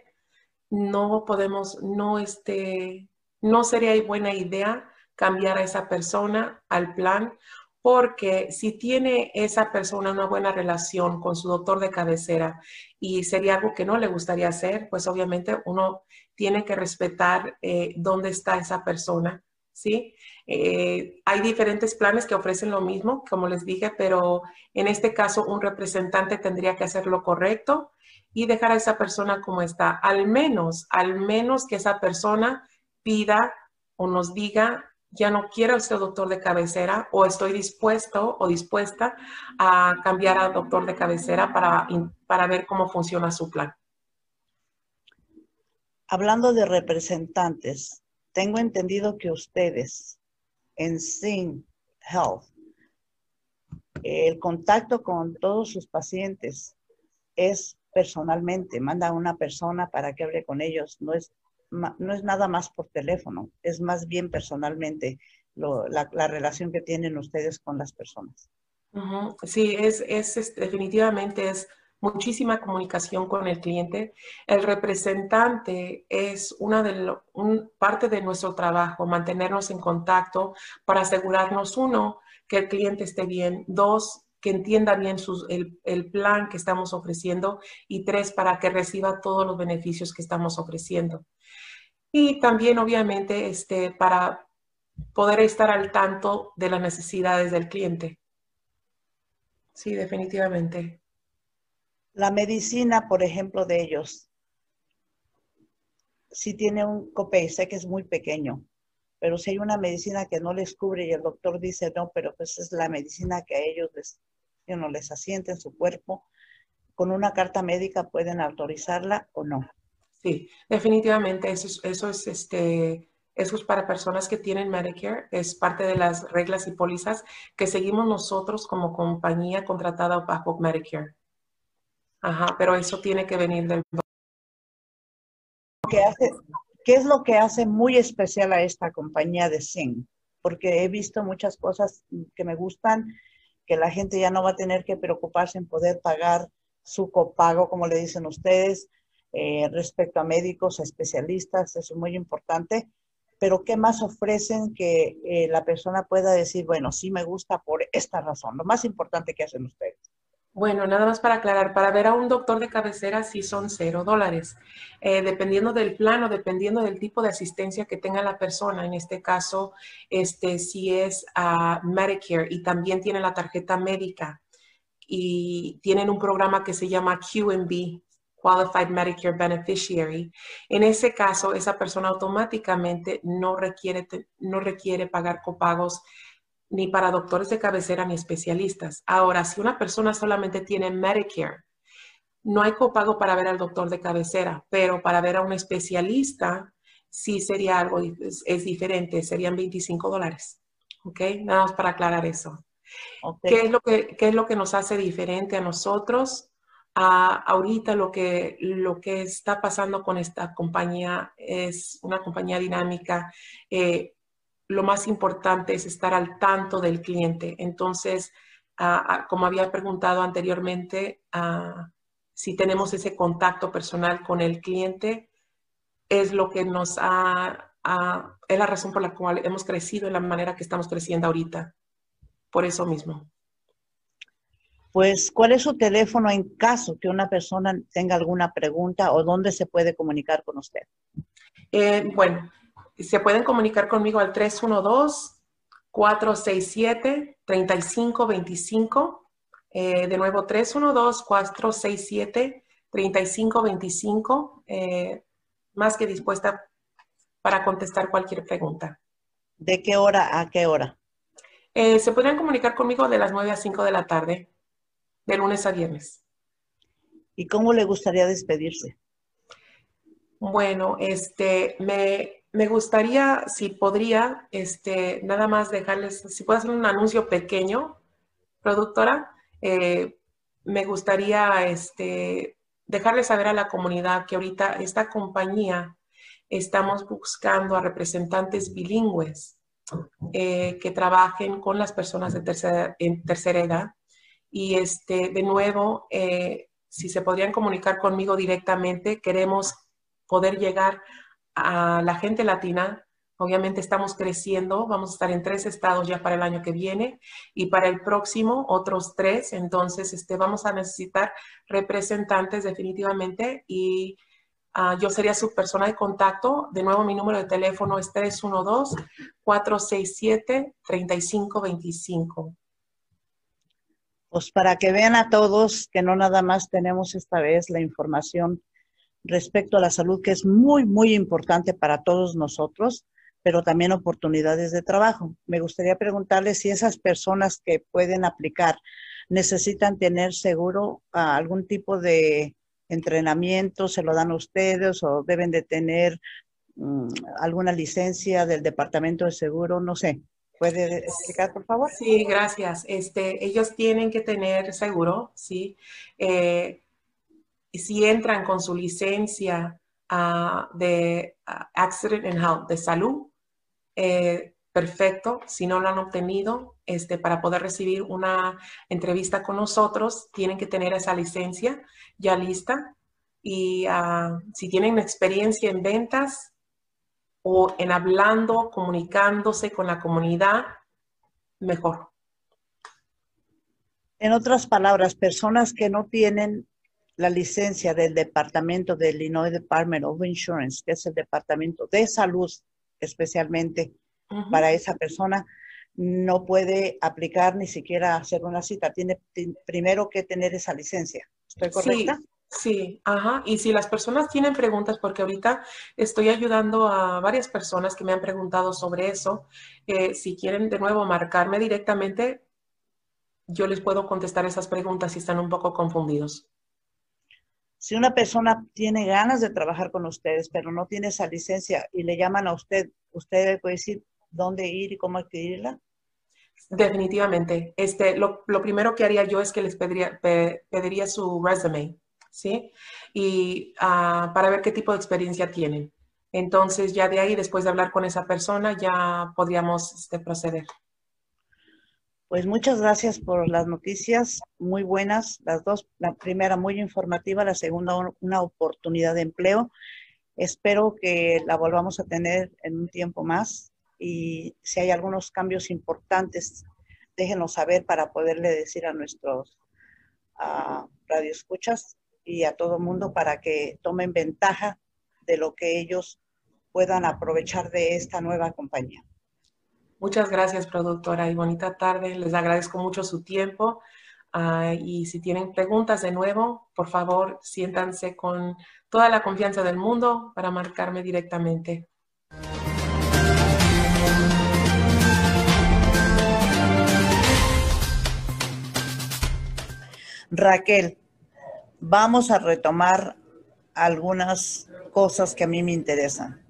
no podemos, no este, no sería buena idea cambiar a esa persona al plan porque si tiene esa persona una buena relación con su doctor de cabecera y sería algo que no le gustaría hacer, pues obviamente uno tiene que respetar eh, dónde está esa persona, ¿sí? Eh, hay diferentes planes que ofrecen lo mismo, como les dije, pero en este caso un representante tendría que hacer lo correcto y dejar a esa persona como está, al menos, al menos que esa persona pida o nos diga ya no quiero ser doctor de cabecera o estoy dispuesto o dispuesta a cambiar a doctor de cabecera para, para ver cómo funciona su plan. Hablando de representantes, tengo entendido que ustedes en Sing Health, el contacto con todos sus pacientes es personalmente, manda a una persona para que hable con ellos, no es no es nada más por teléfono, es más bien personalmente la, relación que tienen ustedes con las personas. Sí, es, es, definitivamente es muchísima comunicación con el cliente. El representante es una de parte de nuestro trabajo, mantenernos en contacto para asegurarnos, uno, que el cliente esté bien, dos, que entienda bien el, el, plan que estamos ofreciendo y tres, para que reciba todos los beneficios que estamos ofreciendo y también obviamente este, para poder estar al tanto de las necesidades del cliente. Sí, definitivamente. La medicina, por ejemplo, de ellos, si tiene un copay, sé que es muy pequeño, pero si hay una medicina que no les cubre y el doctor dice no, pero pues es la medicina que a ellos les, no les asiente en su cuerpo, con una carta médica pueden autorizarla o no. Sí, definitivamente eso es, este, eso es para personas que tienen Medicare, es parte de las reglas y pólizas que seguimos nosotros como compañía contratada bajo Medicare. Ajá, pero eso tiene que venir del... ¿Qué, hace, ¿Qué es lo que hace muy especial a esta compañía de Sing? Porque he visto muchas cosas que me gustan, que la gente ya no va a tener que preocuparse en poder pagar su copago, como le dicen ustedes, eh, respecto a médicos, a especialistas, eso es muy importante. Pero ¿qué más ofrecen que eh, la persona pueda decir, bueno, sí me gusta por esta razón? Lo más importante que hacen ustedes. Bueno, nada más para aclarar, para ver a un doctor de cabecera sí son cero dólares, eh, dependiendo del plano, dependiendo del tipo de asistencia que tenga la persona. En este caso, este, si es Medicare y también tiene la tarjeta médica y tienen un programa que se llama QMB, Qualified Medicare Beneficiary. En ese caso, esa persona automáticamente no requiere, no requiere pagar copagos ni para doctores de cabecera ni especialistas. Ahora, si una persona solamente tiene Medicare, no hay copago para ver al doctor de cabecera, pero para ver a un especialista sí sería algo, es, diferente, serían 25 dólares. ¿Ok? Nada más para aclarar eso. ¿Qué, es lo que, ¿Qué es lo que nos hace diferente a nosotros? Ahorita lo que, lo que está pasando con esta compañía es una compañía dinámica. Eh, lo más importante es estar al tanto del cliente. Entonces, como había preguntado anteriormente, si tenemos ese contacto personal con el cliente, es lo que nos ha, es la razón por la cual hemos crecido en la manera que estamos creciendo ahorita. Por eso mismo. Pues, ¿cuál es su teléfono en caso que una persona tenga alguna pregunta o dónde se puede comunicar con usted? Eh, bueno, se pueden comunicar conmigo al 312-467-3525. Eh, de nuevo, 312-467-3525. Eh, más que dispuesta para contestar cualquier pregunta. ¿De qué hora a qué hora? Eh, se podrían comunicar conmigo de las 9 a 5 de la tarde, de lunes a viernes. ¿Y cómo le gustaría despedirse? Bueno, este, me, me gustaría, si podría, este, nada más dejarles, si puedo hacer un anuncio pequeño, productora, eh, me gustaría este, dejarles saber a la comunidad que ahorita esta compañía estamos buscando a representantes bilingües eh, que trabajen con las personas de tercera, en tercera edad. Y este, de nuevo, eh, si se podrían comunicar conmigo directamente, queremos poder llegar a la gente latina Obviamente estamos creciendo, vamos a estar en tres estados ya para el año que viene y para el próximo otros tres. Entonces, este, vamos a necesitar representantes definitivamente y ah, yo sería su persona de contacto. De nuevo, mi número de teléfono es 312-467-3525. Pues para que vean a todos que no nada más tenemos esta vez la información respecto a la salud, que es muy, muy importante para todos nosotros pero también oportunidades de trabajo. Me gustaría preguntarle si esas personas que pueden aplicar necesitan tener seguro ah, algún tipo de entrenamiento, se lo dan a ustedes o deben de tener mm, alguna licencia del Departamento de Seguro, no sé. ¿Puede explicar, por favor? Sí, gracias. Este, ellos tienen que tener seguro, ¿sí? Eh, si entran con su licencia ah, de ah, Accident and Health, de salud, eh, perfecto. Si no lo han obtenido, este, para poder recibir una entrevista con nosotros, tienen que tener esa licencia ya lista. Y ah, si tienen experiencia en ventas o en hablando, comunicándose con la comunidad, mejor. En otras palabras, personas que no tienen la licencia del departamento del Illinois Department of Insurance, que es el departamento de salud especialmente para esa persona, no puede aplicar ni siquiera hacer una cita. Tiene primero que tener esa licencia. ¿Estoy correcta? Sí, ajá. Y si las personas tienen preguntas, porque ahorita estoy ayudando a varias personas que me han preguntado sobre eso, eh, si quieren de nuevo marcarme directamente, yo les puedo contestar esas preguntas si están un poco confundidos. Si una persona tiene ganas de trabajar con ustedes, pero no tiene esa licencia y le llaman a usted, ¿usted puede decir dónde ir y cómo adquirirla? Definitivamente. Este, lo, primero que haría yo es que les pediría, pediría su resume, ¿sí? Y ah, para ver qué tipo de experiencia tienen. Entonces, ya de ahí, después de hablar con esa persona, ya podríamos este, proceder. Pues muchas gracias por las noticias, muy buenas, las dos, la primera muy informativa, la segunda una oportunidad de empleo. Espero que la volvamos a tener en un tiempo más y si hay algunos cambios importantes, déjenos saber para poderle decir a nuestros uh, radioescuchas y a todo el mundo para que tomen ventaja de lo que ellos puedan aprovechar de esta nueva compañía. Muchas gracias, productora, y bonita tarde. Les agradezco mucho su tiempo. Ah, y si tienen preguntas de nuevo, por favor, siéntanse con toda la confianza del mundo para marcarme directamente. Raquel, vamos a retomar algunas cosas que a mí me interesan.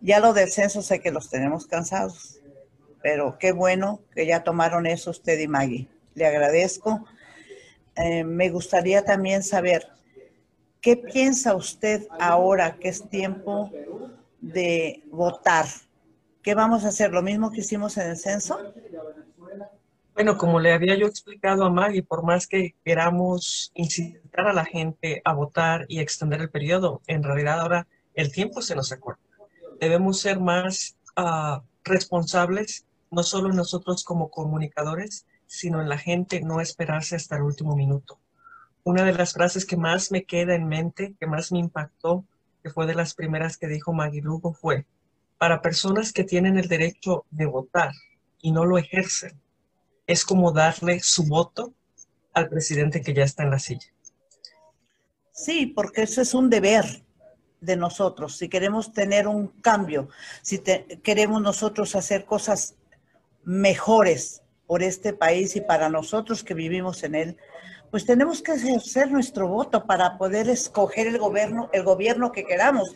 Ya lo del censo sé que los tenemos cansados pero qué bueno que ya tomaron eso usted y Maggie. Le agradezco. Eh, me gustaría también saber, ¿qué piensa usted ahora que es tiempo de votar? ¿Qué vamos a hacer? ¿Lo mismo que hicimos en el censo? Bueno, como le había yo explicado a Maggie, por más que queramos incitar a la gente a votar y extender el periodo, en realidad ahora el tiempo se nos acorta. Debemos ser más ah, responsables, no solo nosotros como comunicadores, sino en la gente, no esperarse hasta el último minuto. Una de las frases que más me queda en mente, que más me impactó, que fue de las primeras que dijo Maggie Lugo, fue, para personas que tienen el derecho de votar y no lo ejercen, es como darle su voto al presidente que ya está en la silla. Sí, porque ese es un deber de nosotros. Si queremos tener un cambio, si queremos nosotros hacer cosas mejores por este país y para nosotros que vivimos en él, pues tenemos que ejercer nuestro voto para poder escoger el gobierno, el gobierno que queramos.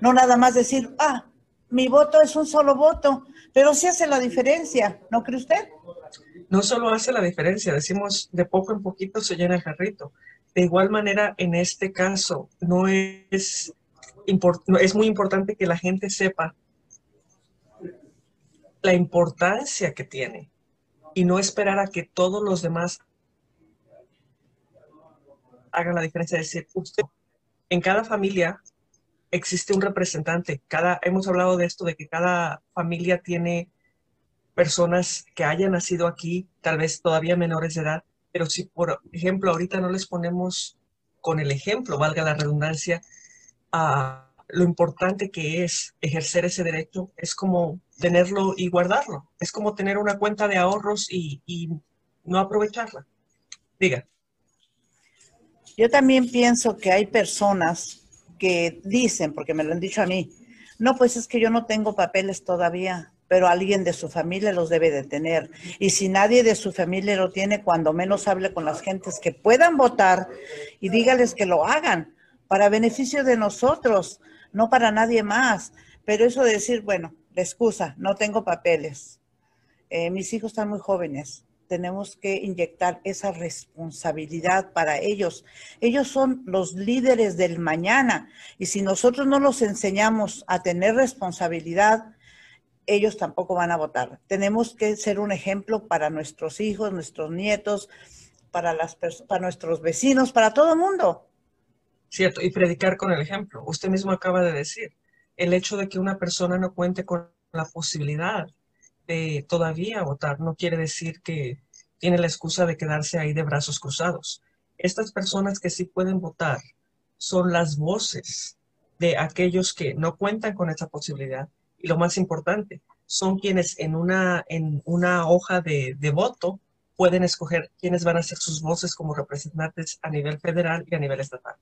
No nada más decir, ah, mi voto es un solo voto, pero sí hace la diferencia, ¿no cree usted? No solo hace la diferencia, decimos de poco en poquito se llena el jarrito. De igual manera, en este caso, no es, es muy importante que la gente sepa la importancia que tiene y no esperar a que todos los demás hagan la diferencia. Decir, usted, en cada familia existe un representante. Cada, hemos hablado de esto, de que cada familia tiene personas que hayan nacido aquí, tal vez todavía menores de edad, pero si, por ejemplo, ahorita no les ponemos con el ejemplo, valga la redundancia, a lo importante que es ejercer ese derecho, es como tenerlo y guardarlo. Es como tener una cuenta de ahorros y, y no aprovecharla. Diga. Yo también pienso que hay personas que dicen, porque me lo han dicho a mí, no, pues es que yo no tengo papeles todavía pero alguien de su familia los debe de tener. Y si nadie de su familia lo tiene, cuando menos hable con las gentes que puedan votar y dígales que lo hagan para beneficio de nosotros, no para nadie más. Pero eso de decir, bueno, la excusa, no tengo papeles. Eh, mis hijos están muy jóvenes. Tenemos que inyectar esa responsabilidad para ellos. Ellos son los líderes del mañana. Y si nosotros no los enseñamos a tener responsabilidad, ellos tampoco van a votar. Tenemos que ser un ejemplo para nuestros hijos, nuestros nietos, para, para nuestros vecinos, para todo el mundo. Cierto, y predicar con el ejemplo. Usted mismo acaba de decir, el hecho de que una persona no cuente con la posibilidad de todavía votar no quiere decir que tiene la excusa de quedarse ahí de brazos cruzados. Estas personas que sí pueden votar son las voces de aquellos que no cuentan con esa posibilidad y lo más importante, son quienes en una, en una hoja de, voto pueden escoger quiénes van a ser sus voces como representantes a nivel federal y a nivel estatal.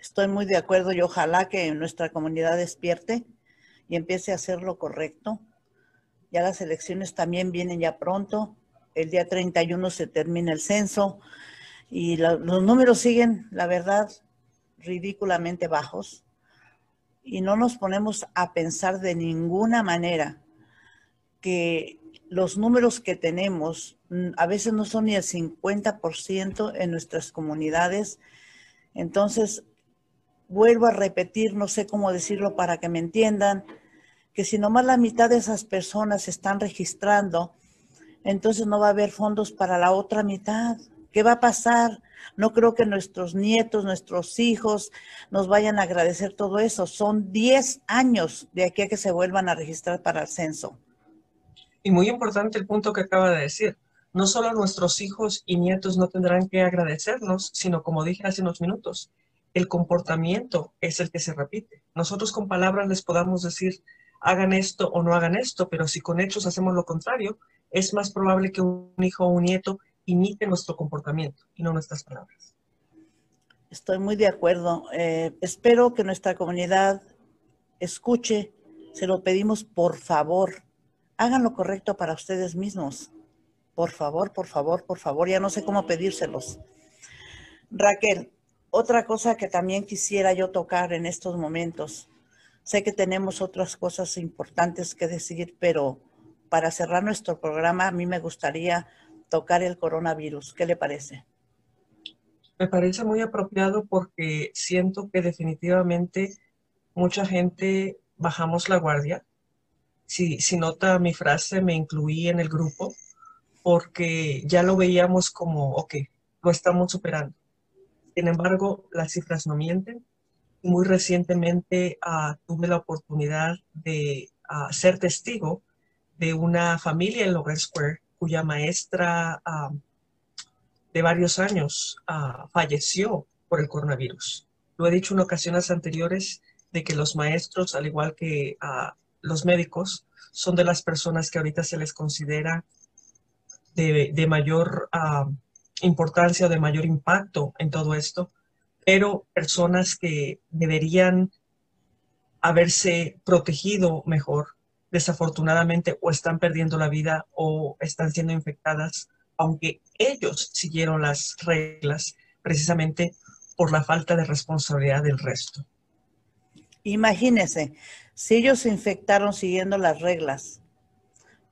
Estoy muy de acuerdo y ojalá que nuestra comunidad despierte y empiece a hacer lo correcto. Ya las elecciones también vienen ya pronto. El día 31 se termina el censo y los números siguen, la verdad, ridículamente bajos y no nos ponemos a pensar de ninguna manera que los números que tenemos mm, a veces no son ni el 50% en nuestras comunidades. Entonces, vuelvo a repetir, no sé cómo decirlo para que me entiendan, que si nomás la mitad de esas personas están registrando, entonces no va a haber fondos para la otra mitad. ¿Qué va a pasar? No creo que nuestros nietos, nuestros hijos nos vayan a agradecer todo eso. Son 10 años de aquí a que se vuelvan a registrar para el censo. Y muy importante el punto que acaba de decir. No solo nuestros hijos y nietos no tendrán que agradecernos, sino como dije hace unos minutos, el comportamiento es el que se repite. Nosotros con palabras les podamos decir, hagan esto o no hagan esto, pero si con hechos hacemos lo contrario, es más probable que un hijo o un nieto imite nuestro comportamiento y no nuestras palabras. Estoy muy de acuerdo. Eh, espero que nuestra comunidad escuche. Se lo pedimos por favor. Hagan lo correcto para ustedes mismos. Por favor, por favor, por favor. Ya no sé cómo pedírselos. Raquel, otra cosa que también quisiera yo tocar en estos momentos. Sé que tenemos otras cosas importantes que decir, pero para cerrar nuestro programa, a mí me gustaría tocar el coronavirus. ¿Qué le parece? Me parece muy apropiado porque siento que definitivamente mucha gente bajamos la guardia. Si, si nota mi frase, me incluí en el grupo porque ya lo veíamos como, ok, lo estamos superando. Sin embargo, las cifras no mienten. Muy recientemente ah, tuve la oportunidad de ah, ser testigo de una familia en Logan Square cuya maestra ah, de varios años falleció por el coronavirus. Lo he dicho en ocasiones anteriores de que los maestros, al igual que los médicos, son de las personas que ahorita se les considera de, mayor importancia o de mayor impacto en todo esto, pero personas que deberían haberse protegido mejor, desafortunadamente o están perdiendo la vida o están siendo infectadas, aunque ellos siguieron las reglas precisamente por la falta de responsabilidad del resto. Imagínese, si ellos se infectaron siguiendo las reglas,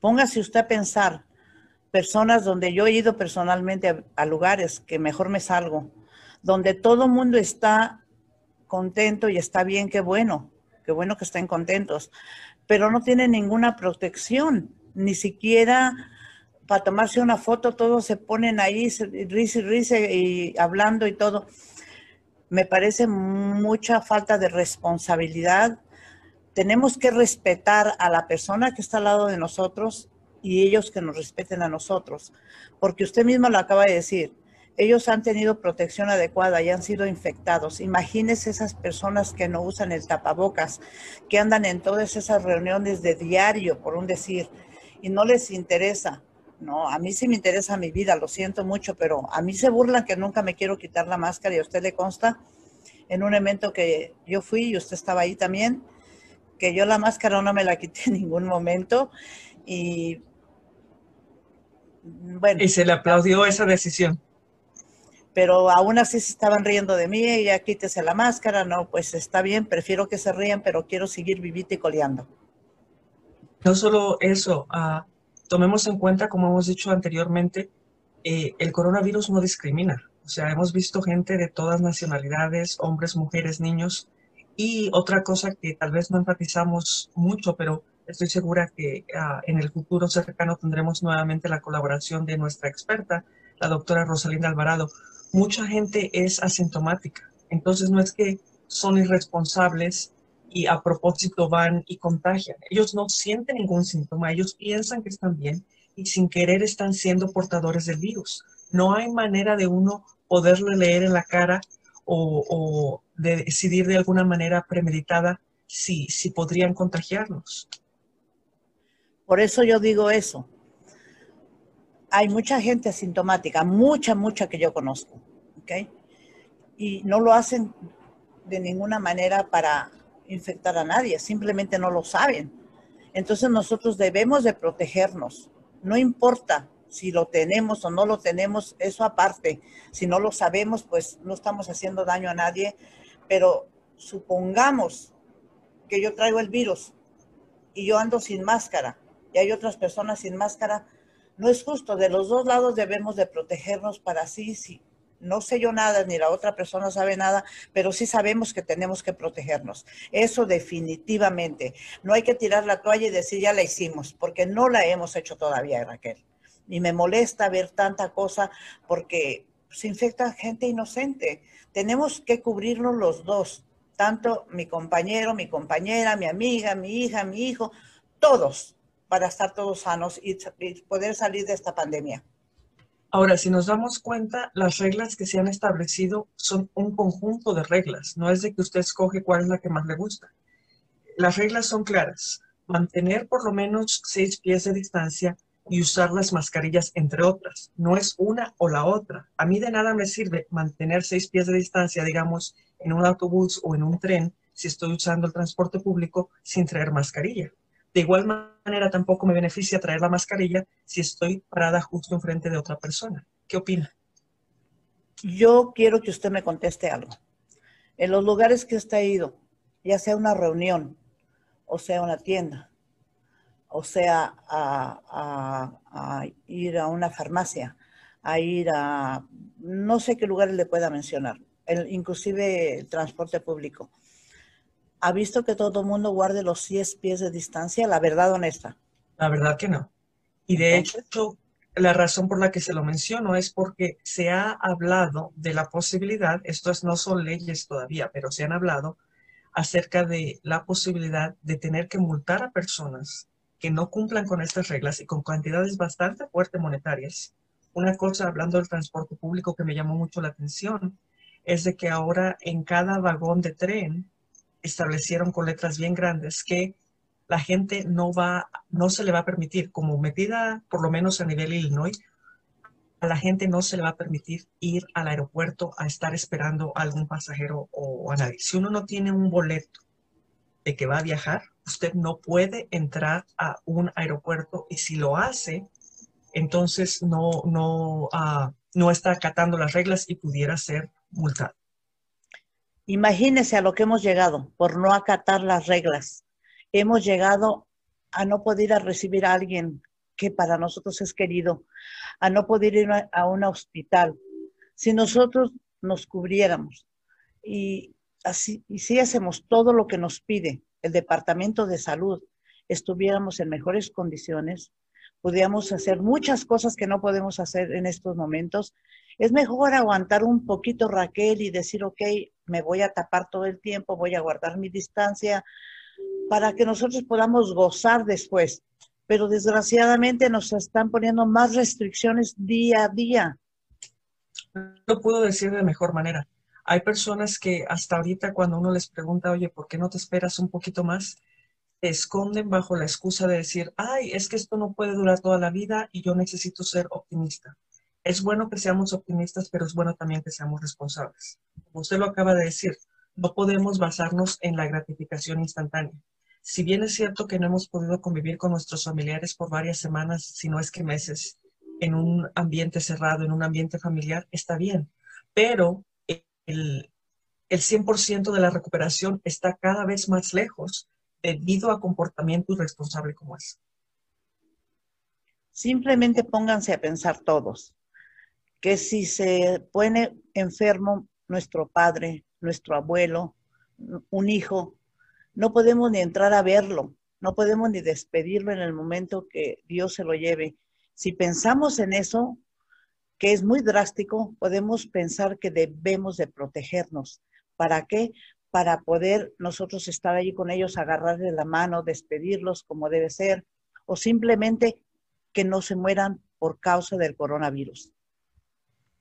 póngase usted a pensar personas donde yo he ido personalmente a, lugares que mejor me salgo, donde todo el mundo está contento y está bien, qué bueno, qué bueno que estén contentos, pero no tienen ninguna protección, ni siquiera para tomarse una foto, todos se ponen ahí, risa y risa y hablando y todo. Me parece mucha falta de responsabilidad. Tenemos que respetar a la persona que está al lado de nosotros y ellos que nos respeten a nosotros. Porque usted mismo lo acaba de decir, ellos han tenido protección adecuada y han sido infectados. Imagínese esas personas que no usan el tapabocas, que andan en todas esas reuniones de diario, por un decir, y no les interesa. No, a mí sí me interesa mi vida, lo siento mucho, pero a mí se burlan que nunca me quiero quitar la máscara y a usted le consta en un evento que yo fui y usted estaba ahí también, que yo la máscara no me la quité en ningún momento y bueno. Y se le aplaudió esa decisión. Pero aún así se estaban riendo de mí, ya quítese la máscara, no, pues está bien, prefiero que se rían, pero quiero seguir vivito y coleando. No solo eso, ah, tomemos en cuenta, como hemos dicho anteriormente, eh, el coronavirus no discrimina. O sea, hemos visto gente de todas nacionalidades, hombres, mujeres, niños. Y otra cosa que tal vez no enfatizamos mucho, pero Estoy segura que ah, en el futuro cercano tendremos nuevamente la colaboración de nuestra experta, la doctora Rosalinda Alvarado. Mucha gente es asintomática, entonces no es que son irresponsables y a propósito van y contagian. Ellos no sienten ningún síntoma, ellos piensan que están bien y sin querer están siendo portadores del virus. No hay manera de uno poderle leer en la cara o, de decidir de alguna manera premeditada si, si podrían contagiarnos. Por eso yo digo eso. Hay mucha gente asintomática, mucha, mucha que yo conozco, ¿ok? Y no lo hacen de ninguna manera para infectar a nadie, simplemente no lo saben. Entonces nosotros debemos de protegernos. No importa si lo tenemos o no lo tenemos, eso aparte. Si no lo sabemos, pues no estamos haciendo daño a nadie. Pero supongamos que yo traigo el virus y yo ando sin máscara y hay otras personas sin máscara, no es justo. De los dos lados debemos de protegernos para así, si no sé yo nada, ni la otra persona sabe nada, pero sí sabemos que tenemos que protegernos. Eso definitivamente. No hay que tirar la toalla y decir ya la hicimos, porque no la hemos hecho todavía, Raquel. Y me molesta ver tanta cosa porque se infecta gente inocente. Tenemos que cubrirnos los dos, tanto mi compañero, mi compañera, mi amiga, mi hija, mi hijo, todos para estar todos sanos y, poder salir de esta pandemia. Ahora, si nos damos cuenta, las reglas que se han establecido son un conjunto de reglas. No es de que usted escoge cuál es la que más le gusta. Las reglas son claras. Mantener por lo menos seis pies de distancia y usar las mascarillas, entre otras. No es una o la otra. A mí de nada me sirve mantener seis pies de distancia, digamos, en un autobús o en un tren, si estoy usando el transporte público sin traer mascarilla. De igual manera, tampoco me beneficia traer la mascarilla si estoy parada justo enfrente de otra persona. ¿Qué opina? Yo quiero que usted me conteste algo. En los lugares que usted ha ido, ya sea una reunión, o sea una tienda, o sea a, ir a una farmacia, a ir a no sé qué lugares le pueda mencionar, inclusive el transporte público ha visto que todo el mundo guarde los 10 pies de distancia? La verdad honesta. La verdad que no. Y de hecho, la razón por la que se lo menciono es porque se ha hablado de la posibilidad, estos no son leyes todavía, pero se han hablado acerca de la posibilidad de tener que multar a personas que no cumplan con estas reglas y con cantidades bastante fuertes monetarias. Una cosa, hablando del transporte público que me llamó mucho la atención, es de que ahora en cada vagón de tren establecieron con letras bien grandes que la gente no va, no se le va a permitir, como medida por lo menos a nivel Illinois, a la gente no se le va a permitir ir al aeropuerto a estar esperando a algún pasajero o a nadie. Si uno no tiene un boleto de que va a viajar, usted no puede entrar a un aeropuerto y si lo hace, entonces no, no, uh, no está acatando las reglas y pudiera ser multado. Imagínese a lo que hemos llegado por no acatar las reglas hemos llegado a no poder recibir a alguien que para nosotros es querido, a no poder ir a un hospital. Si nosotros nos cubriéramos y así hacemos todo lo que nos pide el Departamento de Salud, estuviéramos en mejores condiciones, podríamos hacer muchas cosas que no podemos hacer en estos momentos. Es mejor aguantar un poquito, Raquel, y decir, ok, me voy a tapar todo el tiempo, voy a guardar mi distancia, para que nosotros podamos gozar después. Pero desgraciadamente nos están poniendo más restricciones día a día. Lo puedo decir de mejor manera. Hay personas que hasta ahorita cuando uno les pregunta, oye, ¿por qué no te esperas un poquito más? esconden bajo la excusa de decir, ay, es que esto no puede durar toda la vida y yo necesito ser optimista. Es bueno que seamos optimistas, pero es bueno también que seamos responsables. Como usted lo acaba de decir, no podemos basarnos en la gratificación instantánea. Si bien es cierto que no hemos podido convivir con nuestros familiares por varias semanas, si no es que meses, en un ambiente cerrado, en un ambiente familiar, está bien. Pero el, el 100% de la recuperación está cada vez más lejos debido a comportamiento irresponsable como es. Simplemente pónganse a pensar todos que si se pone enfermo nuestro padre, nuestro abuelo, un hijo, no podemos ni entrar a verlo, no podemos ni despedirlo en el momento que Dios se lo lleve. Si pensamos en eso, que es muy drástico, podemos pensar que debemos de protegernos. ¿Para qué? Para poder nosotros estar allí con ellos, agarrarles la mano, despedirlos como debe ser, o simplemente que no se mueran por causa del coronavirus.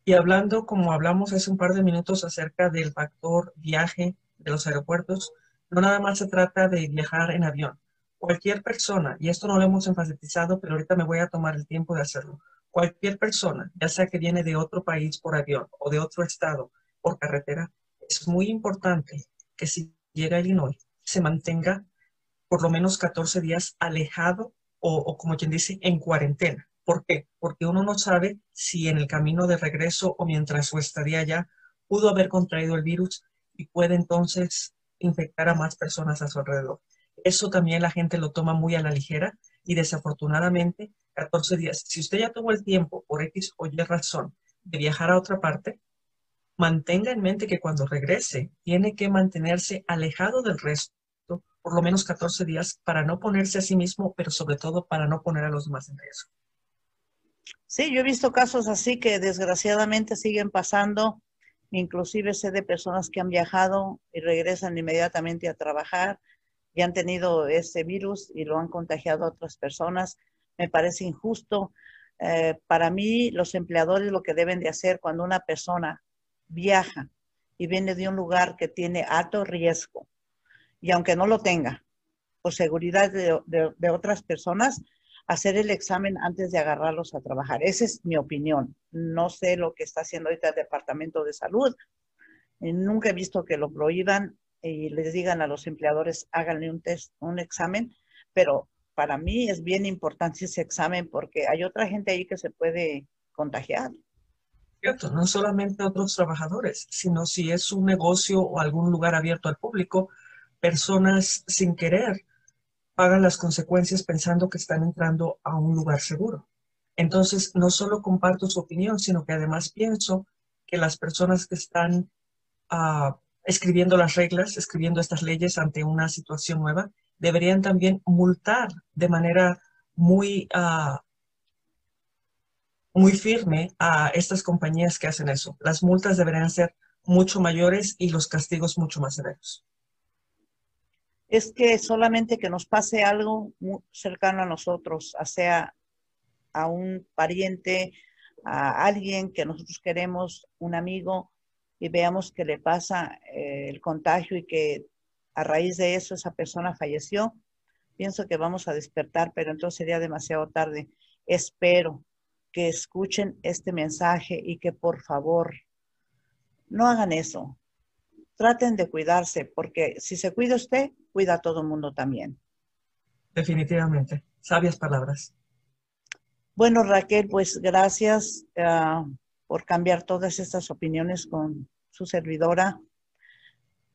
Y hablando, como hablamos hace un par de minutos acerca del factor viaje de los aeropuertos, no nada más se trata de viajar en avión. Cualquier persona, y esto no lo hemos enfatizado, pero ahorita me voy a tomar el tiempo de hacerlo. Cualquier persona, ya sea que viene de otro país por avión o de otro estado por carretera, es muy importante que si llega a Illinois se mantenga por lo menos 14 días alejado o, o como quien dice, en cuarentena. ¿Por qué? Porque uno no sabe si en el camino de regreso o mientras su estadía allá pudo haber contraído el virus y puede entonces infectar a más personas a su alrededor. Eso también la gente lo toma muy a la ligera y desafortunadamente 14 días. Si usted ya tuvo el tiempo por X o Y razón de viajar a otra parte, mantenga en mente que cuando regrese tiene que mantenerse alejado del resto por lo menos 14 días para no ponerse a sí mismo, pero sobre todo para no poner a los demás en riesgo. Sí, yo he visto casos así que desgraciadamente siguen pasando. Inclusive sé de personas que han viajado y regresan inmediatamente a trabajar y han tenido ese virus y lo han contagiado a otras personas. Me parece injusto. Eh, para mí, los empleadores lo que deben de hacer cuando una persona viaja y viene de un lugar que tiene alto riesgo, y aunque no lo tenga, por seguridad de otras personas, hacer el examen antes de agarrarlos a trabajar. Esa es mi opinión. No sé lo que está haciendo ahorita el Departamento de Salud. Nunca he visto que lo prohíban y les digan a los empleadores háganle un test, un examen, pero para mí es bien importante ese examen porque hay otra gente ahí que se puede contagiar. Cierto, no solamente otros trabajadores, sino si es un negocio o algún lugar abierto al público, personas sin querer pagan las consecuencias pensando que están entrando a un lugar seguro. Entonces, no solo comparto su opinión, sino que además pienso que las personas que están ah, escribiendo las reglas, escribiendo estas leyes ante una situación nueva, deberían también multar de manera muy, uh, muy firme a estas compañías que hacen eso. Las multas deberían ser mucho mayores y los castigos mucho más severos. Es que solamente que nos pase algo muy cercano a nosotros, sea a un pariente, a alguien que nosotros queremos, un amigo, y veamos que le pasa eh, el contagio y que a raíz de eso esa persona falleció, pienso que vamos a despertar, pero entonces sería demasiado tarde. Espero que escuchen este mensaje y que por favor no hagan eso. Traten de cuidarse, porque si se cuida usted, cuida a todo el mundo también. Definitivamente. Sabias palabras. Bueno, Raquel, pues gracias ah, por cambiar todas estas opiniones con su servidora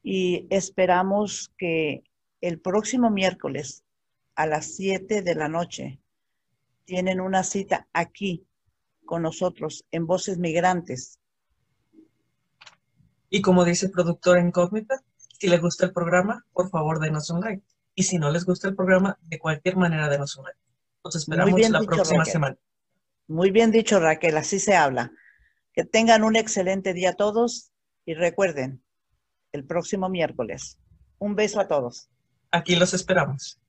y esperamos que el próximo miércoles a las 7 de la noche tienen una cita aquí con nosotros en Voces Migrantes. Y como dice el productor incógnita, si les gusta el programa, por favor denos un like. Y si no les gusta el programa, de cualquier manera denos un like. Nos esperamos la próxima semana. Muy bien dicho, Raquel, así se habla. Que tengan un excelente día todos y recuerden, el próximo miércoles. Un beso a todos. Aquí los esperamos.